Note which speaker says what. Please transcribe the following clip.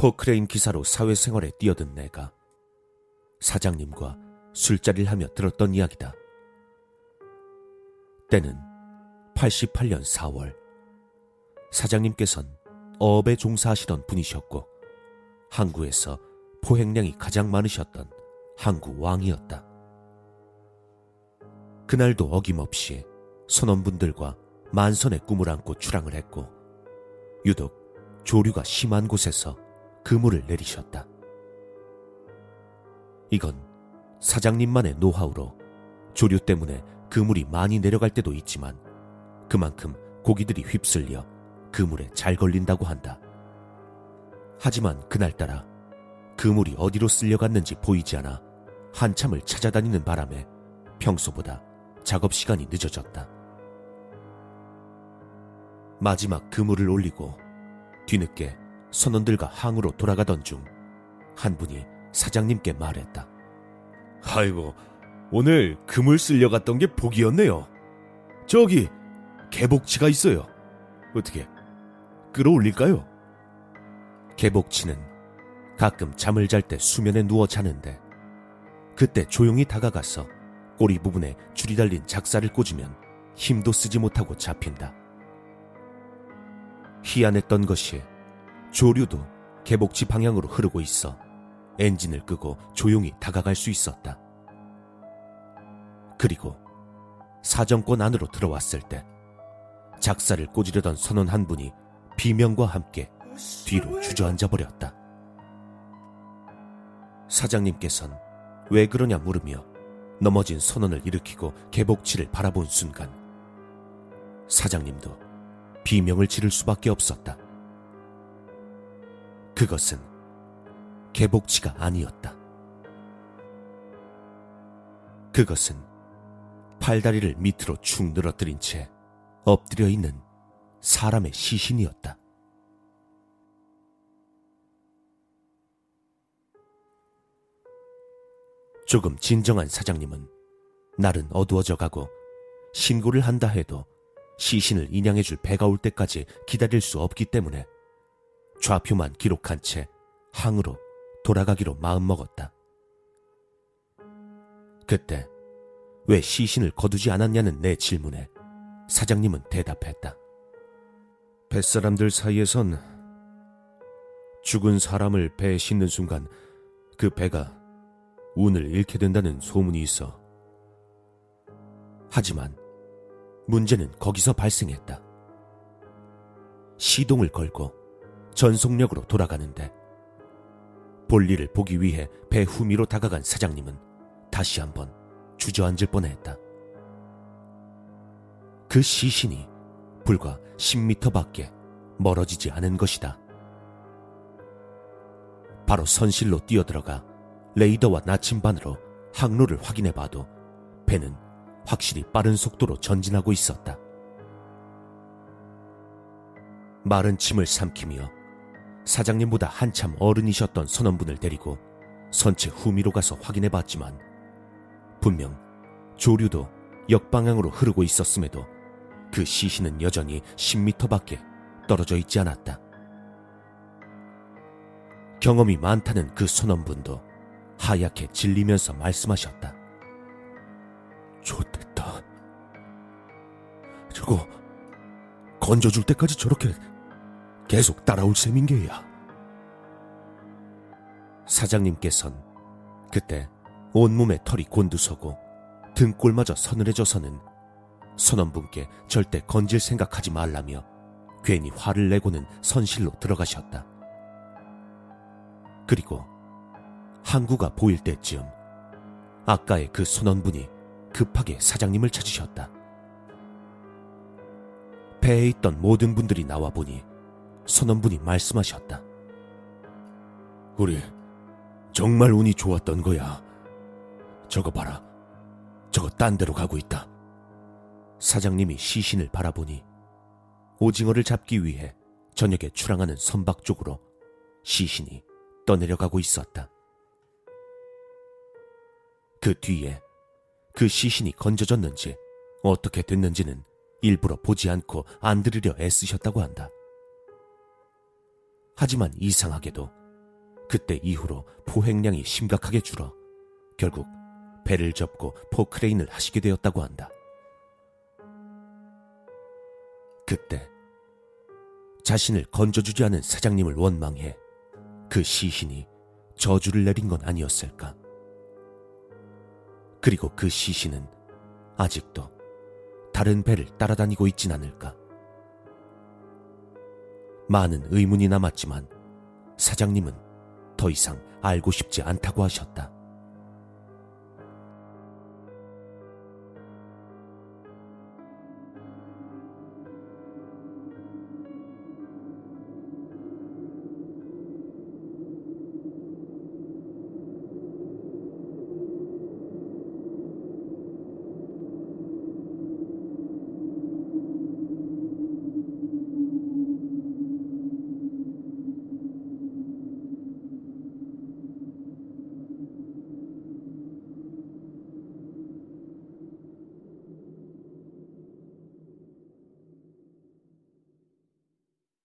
Speaker 1: 포크레인 기사로 사회생활에 뛰어든 내가 사장님과 술자리를 하며 들었던 이야기다. 때는 88년 4월. 사장님께선 어업에 종사하시던 분이셨고 항구에서 포획량이 가장 많으셨던 항구 왕이었다. 그날도 어김없이 선원분들과 만선의 꿈을 안고 출항을 했고 유독 조류가 심한 곳에서 그물을 내리셨다. 이건 사장님만의 노하우로 조류 때문에 그물이 많이 내려갈 때도 있지만 그만큼 고기들이 휩쓸려 그물에 잘 걸린다고 한다. 하지만 그날따라 그물이 어디로 쓸려갔는지 보이지 않아 한참을 찾아다니는 바람에 평소보다 작업 시간이 늦어졌다. 마지막 그물을 올리고 뒤늦게 선원들과 항으로 돌아가던 중 한 분이 사장님께 말했다.
Speaker 2: 아이고, 오늘 그물 쓸려 갔던 게 복이었네요. 저기 개복치가 있어요. 어떻게 끌어올릴까요?
Speaker 1: 개복치는 가끔 잠을 잘 때 수면에 누워 자는데 그때 조용히 다가가서 꼬리 부분에 줄이 달린 작사를 꽂으면 힘도 쓰지 못하고 잡힌다. 희한했던 것이 조류도 개복치 방향으로 흐르고 있어 엔진을 끄고 조용히 다가갈 수 있었다. 그리고 사정권 안으로 들어왔을 때 작사를 꽂으려던 선원 한 분이 비명과 함께 뒤로 주저앉아 버렸다. 사장님께선 왜 그러냐 물으며 넘어진 선원을 일으키고 개복치를 바라본 순간 사장님도 비명을 지를 수밖에 없었다. 그것은 개복치가 아니었다. 그것은 팔다리를 밑으로 축 늘어뜨린 채 엎드려 있는 사람의 시신이었다. 조금 진정한 사장님은 날은 어두워져 가고 신고를 한다 해도 시신을 인양해줄 배가 올 때까지 기다릴 수 없기 때문에 좌표만 기록한 채 항으로 돌아가기로 마음먹었다. 그때 왜 시신을 거두지 않았냐는 내 질문에 사장님은 대답했다. 뱃사람들 사이에선 죽은 사람을 배에 싣는 순간 그 배가 운을 잃게 된다는 소문이 있어. 하지만 문제는 거기서 발생했다. 시동을 걸고 전속력으로 돌아가는데 볼일을 보기 위해 배 후미로 다가간 사장님은 다시 한번 주저앉을 뻔했다. 그 시신이 불과 10m 밖에 멀어지지 않은 것이다. 바로 선실로 뛰어들어가 레이더와 나침반으로 항로를 확인해 봐도 배는 확실히 빠른 속도로 전진하고 있었다. 마른 침을 삼키며 사장님보다 한참 어른이셨던 선원분을 데리고 선체 후미로 가서 확인해 봤지만 분명 조류도 역방향으로 흐르고 있었음에도 그 시신은 여전히 10m 밖에 떨어져 있지 않았다. 경험이 많다는 그 선원분도 하얗게 질리면서 말씀하셨다.
Speaker 2: 좋됐다. 저거 건져줄 때까지 저렇게 계속 따라올 셈인 게야.
Speaker 1: 사장님께선 그때 온몸에 털이 곤두서고 등골마저 서늘해져서는 선원분께 절대 건질 생각하지 말라며 괜히 화를 내고는 선실로 들어가셨다. 그리고 항구가 보일 때쯤 아까의 그 선원분이 급하게 사장님을 찾으셨다. 배에 있던 모든 분들이 나와 보니 선원분이 말씀하셨다.
Speaker 2: 우리 정말 운이 좋았던 거야. 저거 봐라. 저거 딴 데로 가고 있다.
Speaker 1: 사장님이 시신을 바라보니 오징어를 잡기 위해 저녁에 출항하는 선박 쪽으로 시신이 떠내려가고 있었다. 그 뒤에 그 시신이 건져졌는지 어떻게 됐는지는 일부러 보지 않고 안 들으려 애쓰셨다고 한다. 하지만 이상하게도 그때 이후로 포획량이 심각하게 줄어 결국 배를 접고 포크레인을 하시게 되었다고 한다. 그때 자신을 건져주지 않은 사장님을 원망해 그 시신이 저주를 내린 건 아니었을까? 그리고 그 시신은 아직도 다른 배를 따라다니고 있진 않을까? 많은 의문이 남았지만 사장님은 더 이상 알고 싶지 않다고 하셨다.